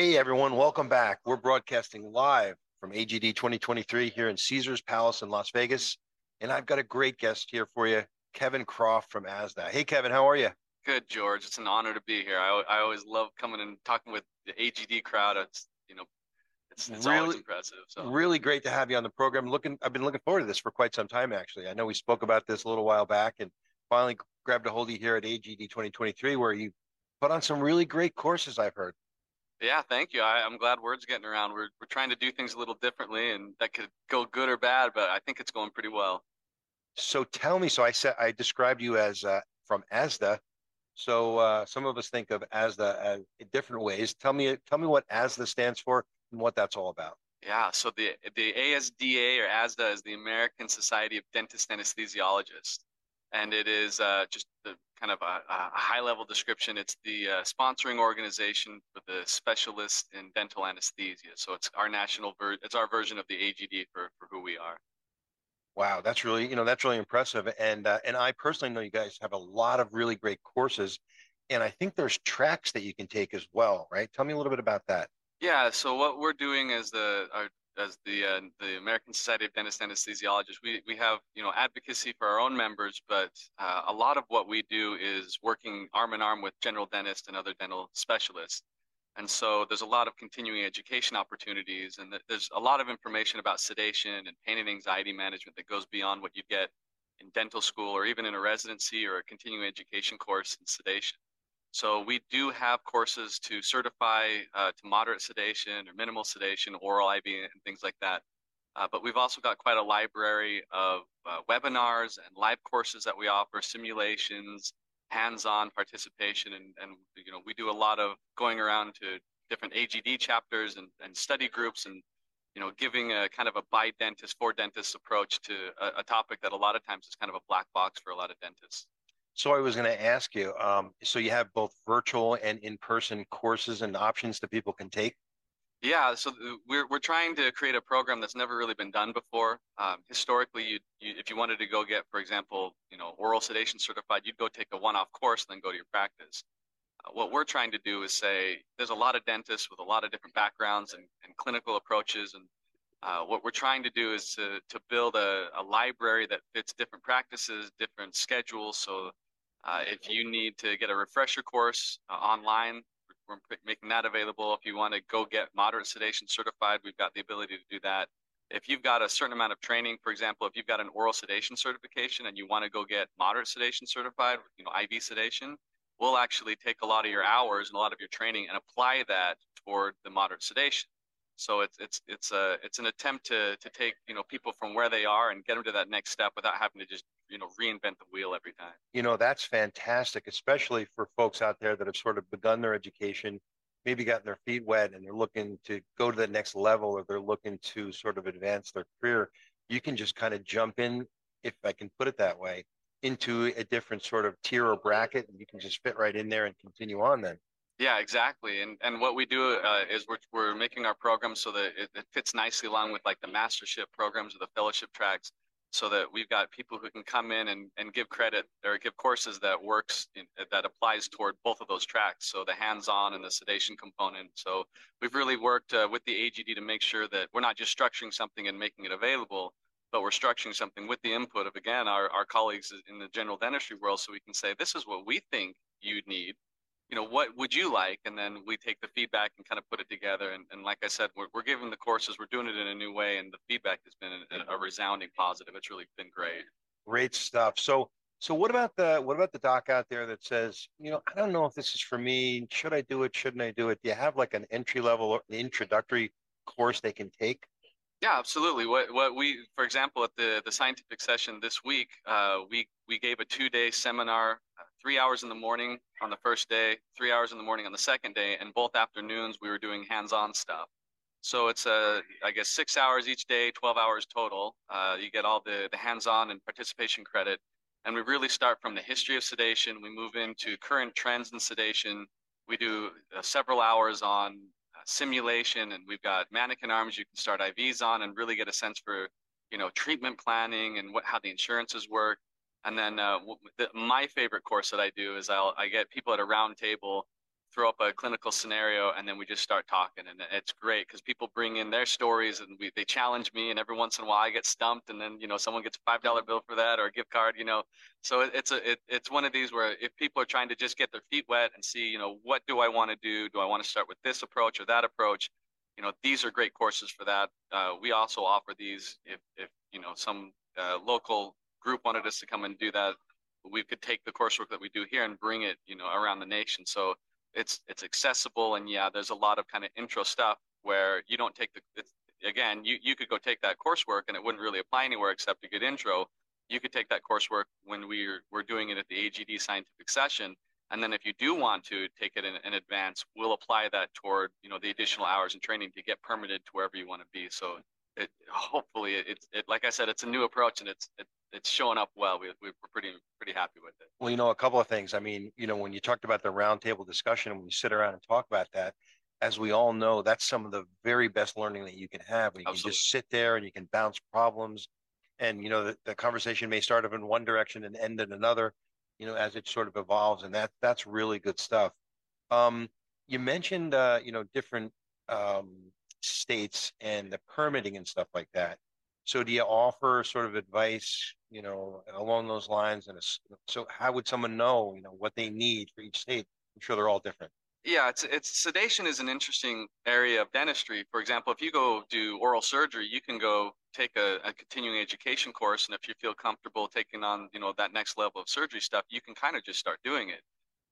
Hey everyone, welcome back. We're broadcasting live from AGD 2023 here in Caesars Palace in Las Vegas. And I've got a great guest here for you, Kevin Croft from ASDA. Hey Kevin, how are you? Good, George. It's an honor to be here. I, I always love coming and talking with the AGD crowd. It's, you know, it's, it's really, always impressive. So. Really great to have you on the program. Looking, I've been looking forward to this for quite some time, actually. I know we spoke about this a little while back and finally grabbed a hold of you here at AGD 2023, where you put on some really great courses, I've heard. Yeah, thank you. I, am glad word's getting around. We're we're trying to do things a little differently, and that could go good or bad, but I think it's going pretty well. So tell me. So I said I described you as uh, from ASDA. So uh, some of us think of ASDA as in different ways. Tell me, tell me what ASDA stands for and what that's all about. Yeah. So the the ASDA or ASDA is the American Society of Dentist Anesthesiologists and it is uh, just the kind of a, a, high level description. It's the uh, sponsoring organization for the specialists in dental anesthesia. So it's our national ver- it's our version of the AGD for, for who we are. Wow, that's really you know that's really impressive. And uh, and I personally know you guys have a lot of really great courses, and I think there's tracks that you can take as well, right? Tell me a little bit about that. Yeah, so what we're doing is the our as the uh, the American Society of Dentist Anesthesiologists, we we have you know advocacy for our own members, but uh, a lot of what we do is working arm in arm with general dentists and other dental specialists. And so there's a lot of continuing education opportunities, and there's a lot of information about sedation and pain and anxiety management that goes beyond what you get in dental school or even in a residency or a continuing education course in sedation. So we do have courses to certify uh, to moderate sedation or minimal sedation, oral IV, and things like that. Uh, but we've also got quite a library of uh, webinars and live courses that we offer, simulations, hands-on participation, and, and you know we do a lot of going around to different AGD chapters and, and study groups and you know giving a kind of a by dentist for dentists approach to a, a topic that a lot of times is kind of a black box for a lot of dentists. So I was going to ask you. Um, so you have both virtual and in-person courses and options that people can take. Yeah, so we're we're trying to create a program that's never really been done before. Um, historically, you, you if you wanted to go get, for example, you know, oral sedation certified, you'd go take a one-off course and then go to your practice. Uh, what we're trying to do is say there's a lot of dentists with a lot of different backgrounds and, and clinical approaches, and uh, what we're trying to do is to to build a, a library that fits different practices, different schedules, so uh, if you need to get a refresher course uh, online, we're making that available. If you want to go get moderate sedation certified, we've got the ability to do that. If you've got a certain amount of training, for example, if you've got an oral sedation certification and you want to go get moderate sedation certified, you know, IV sedation, we'll actually take a lot of your hours and a lot of your training and apply that toward the moderate sedation. So it's it's it's a it's an attempt to to take you know people from where they are and get them to that next step without having to just you know reinvent the wheel every time. You know that's fantastic, especially for folks out there that have sort of begun their education, maybe gotten their feet wet, and they're looking to go to the next level, or they're looking to sort of advance their career. You can just kind of jump in, if I can put it that way, into a different sort of tier or bracket, and you can just fit right in there and continue on then. Yeah, exactly. And and what we do uh, is we're we're making our program so that it, it, fits nicely along with like the mastership programs or the fellowship tracks, so that we've got people who can come in and, and give credit or give courses that works in, that applies toward both of those tracks. So the hands-on and the sedation component. So we've really worked uh, with the AGD to make sure that we're not just structuring something and making it available, but we're structuring something with the input of again our, our colleagues in the general dentistry world so we can say this is what we think you'd need you know, what would you like? And then we take the feedback and kind of put it together. And, and like I said, we're, we're giving the courses, we're doing it in a new way. And the feedback has been a, a resounding positive. It's really been great. Great stuff. So, so what about the, what about the doc out there that says, you know, I don't know if this is for me. Should I do it? Shouldn't I do it? Do you have like an entry level or introductory course they can take? Yeah, absolutely. What what we, for example, at the the scientific session this week, uh, we we gave a two day seminar, uh, three hours in the morning on the first day, three hours in the morning on the second day, and both afternoons we were doing hands on stuff. So it's a, uh, I guess, six hours each day, twelve hours total. Uh, you get all the the hands on and participation credit, and we really start from the history of sedation. We move into current trends in sedation. We do uh, several hours on simulation and we've got mannequin arms you can start IVs on and really get a sense for, you know, treatment planning and what, how the insurances work. And then uh, the, my favorite course that I do is I'll, I get people at a round table throw up a clinical scenario, and then we just start talking, and it's great because people bring in their stories, and we they challenge me, and every once in a while I get stumped, and then you know someone gets a five dollar bill for that or a gift card, you know. So it, it's a it, it's one of these where if people are trying to just get their feet wet and see, you know, what do I want to do? Do I want to start with this approach or that approach? You know, these are great courses for that. Uh, we also offer these if if you know some uh, local group wanted us to come and do that we could take the coursework that we do here and bring it, you know, around the nation. So it's it's accessible, and yeah, there's a lot of kind of intro stuff where you don't take the. Again, you you could go take that coursework and it wouldn't really apply anywhere except a good intro. You could take that coursework when we're we're doing it at the AGD scientific session, and then if you do want to take it in, in advance, we'll apply that toward you know the additional hours and training to get permitted to wherever you want to be. So it, hopefully it's it, like I said, it's a new approach and it's it, it's showing up well. We, we're pretty pretty happy with it. Well, you know, a couple of things. I mean, you know, when you talked about the roundtable discussion, when you sit around and talk about that, as we all know, that's some of the very best learning that you can have. When you Absolutely. can just sit there and you can bounce problems, and you know, the, the conversation may start up in one direction and end in another. You know, as it sort of evolves, and that that's really good stuff. Um, you mentioned, uh, you know, different um, states and the permitting and stuff like that. So do you offer sort of advice, you know, along those lines? And so how would someone know, you know, what they need for each state? I'm sure they're all different. Yeah, it's it's sedation is an interesting area of dentistry. For example, if you go do oral surgery, you can go take a, a continuing education course, and if you feel comfortable taking on, you know, that next level of surgery stuff, you can kind of just start doing it.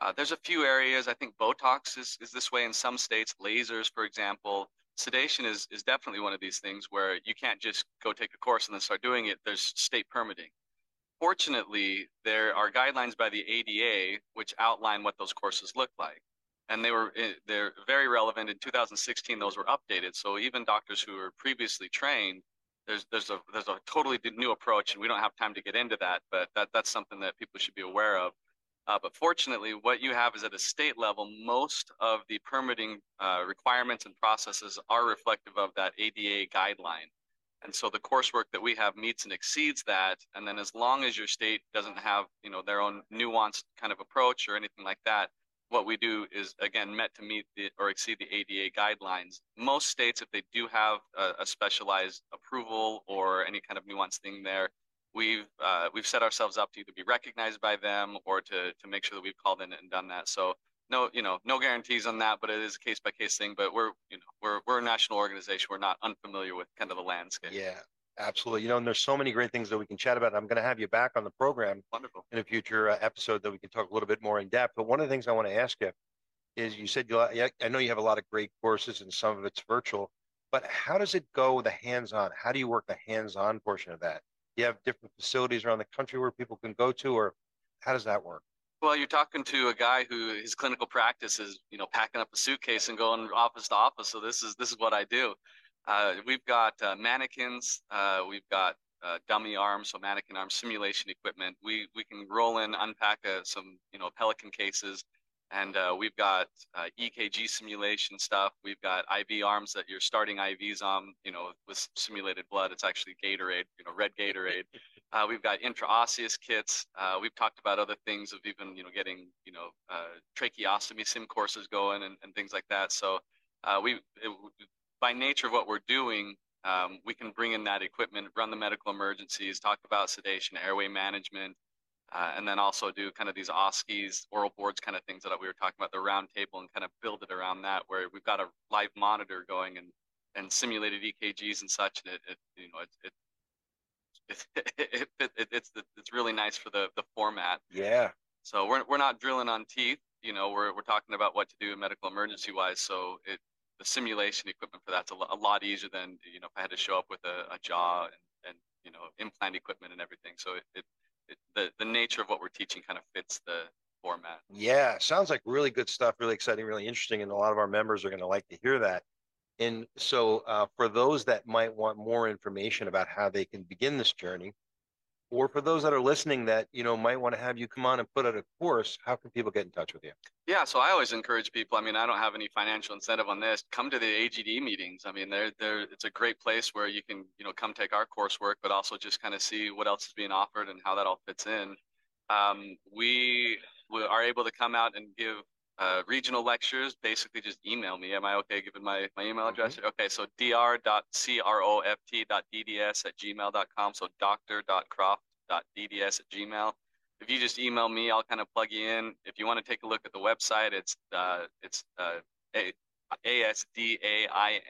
Uh, there's a few areas. I think Botox is, is this way in some states. Lasers, for example, sedation is is definitely one of these things where you can't just go take a course and then start doing it. There's state permitting. Fortunately, there are guidelines by the ADA which outline what those courses look like, and they were eh, they're very relevant. In 2016, those were updated. So even doctors who were previously trained, there's there's a there's a totally new approach, and we don't have time to get into that, but that that's something that people should be aware of. Uh, but fortunately, what you have is at a state level, most of the permitting uh, requirements and processes are reflective of that ADA guideline. And so the coursework that we have meets and exceeds that. And then as long as your state doesn't have, you know, their own nuanced kind of approach or anything like that, what we do is again met to meet the, or exceed the ADA guidelines. Most states, if they do have a, a specialized approval or any kind of nuanced thing there, we've uh, we've set ourselves up to either be recognized by them or to to make sure that we've called in and done that. So no, you know, no guarantees on that, but it is a case by case thing. But we're you know we're we're a national organization. We're not unfamiliar with kind of the landscape. Yeah. Absolutely. You know, and there's so many great things that we can chat about. I'm going to have you back on the program Wonderful. in a future uh, episode that we can talk a little bit more in depth. But one of the things I want to ask you is you said you I know you have a lot of great courses and some of it's virtual, but how does it go the hands-on? How do you work the hands-on portion of that? You have different facilities around the country where people can go to, or how does that work? Well, you're talking to a guy who his clinical practice is, you know, packing up a suitcase and going office to office. So this is this is what I do. Uh, we've got uh, mannequins. Uh, we've got uh, dummy arms, so mannequin arm simulation equipment. We we can roll in, unpack uh, some, you know, Pelican cases, and uh, we've got uh, EKG simulation stuff. We've got IV arms that you're starting IVs on, you know, with simulated blood. It's actually Gatorade, you know, red Gatorade. Uh, we've got intraosseous kits. Uh, we've talked about other things of even, you know, getting, you know, uh, tracheostomy sim courses going and, and things like that. So uh, we, it, by nature of what we're doing, um, we can bring in that equipment, run the medical emergencies, talk about sedation, airway management, uh, and then also do kind of these OSCEs, oral boards kind of things that we were talking about, the round table, and kind of build it around that, where we've got a live monitor going and and simulated EKGs and such, and it, it you know it it, it, it, it it's it's really nice for the the format. Yeah. So we're we're not drilling on teeth, you know, we're we're talking about what to do in medical emergency wise. So it the simulation equipment for that's a, a lot easier than you know if I had to show up with a, a jaw and and you know implant equipment and everything. So it, it the the nature of what we're teaching kind of fits the format. Yeah, sounds like really good stuff, really exciting, really interesting, and a lot of our members are going to like to hear that. And so, uh, for those that might want more information about how they can begin this journey, or for those that are listening that you know might want to have you come on and put out a course how can people get in touch with you? Yeah so i always encourage people i mean i don't have any financial incentive on this come to the agd meetings. I mean they're, they're it's a great place where you can you know come take our coursework but also just kind of see what else is being offered and how that all fits in. Um, we, we are able to come out and give uh, regional lectures, basically just email me. Am I okay giving my, my email Mhm. address? Okay, so dr.croft.dds at gmail.com. So doctor.croft.dds at gmail. If you just email me, I'll kind of plug you in. If you want to take a look at the website, it's uh, it's uh, a-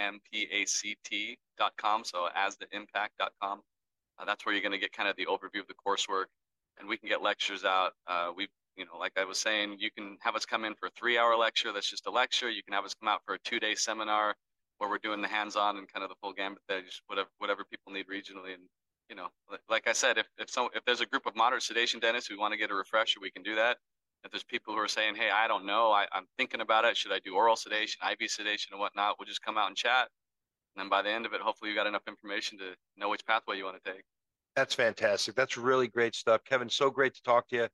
A-S-D-A-I-M-P-A-C-T dot com. So ASDA impact dot com. Uh, that's where you're going to get kind of the overview of the coursework and we can get lectures out. Uh, we, you know, like I was saying, you can have us come in for a three hour lecture. That's just a lecture. You can have us come out for a two day seminar where we're doing the hands on and kind of the full gambit there, just whatever, whatever people need regionally. And, you know, like I said, if, if so, if there's a group of moderate sedation dentists who want to get a refresher, we can do that. If there's people who are saying, Hey, I don't know, I, I'm thinking about it. Should I do oral sedation, IV sedation and whatnot? We'll just come out and chat. And then by the end of it, hopefully you got enough information to know which pathway you want to take. That's fantastic. That's really great stuff. Kevin, so great to talk to you.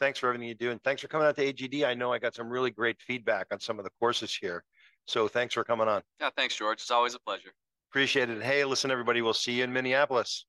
Thanks for everything you do. And thanks for coming out to AGD. I know I got some really great feedback on some of the courses here. So thanks for coming on. Yeah, thanks, George. It's always a pleasure. Appreciate it. Hey, listen, everybody, we'll see you in Minneapolis.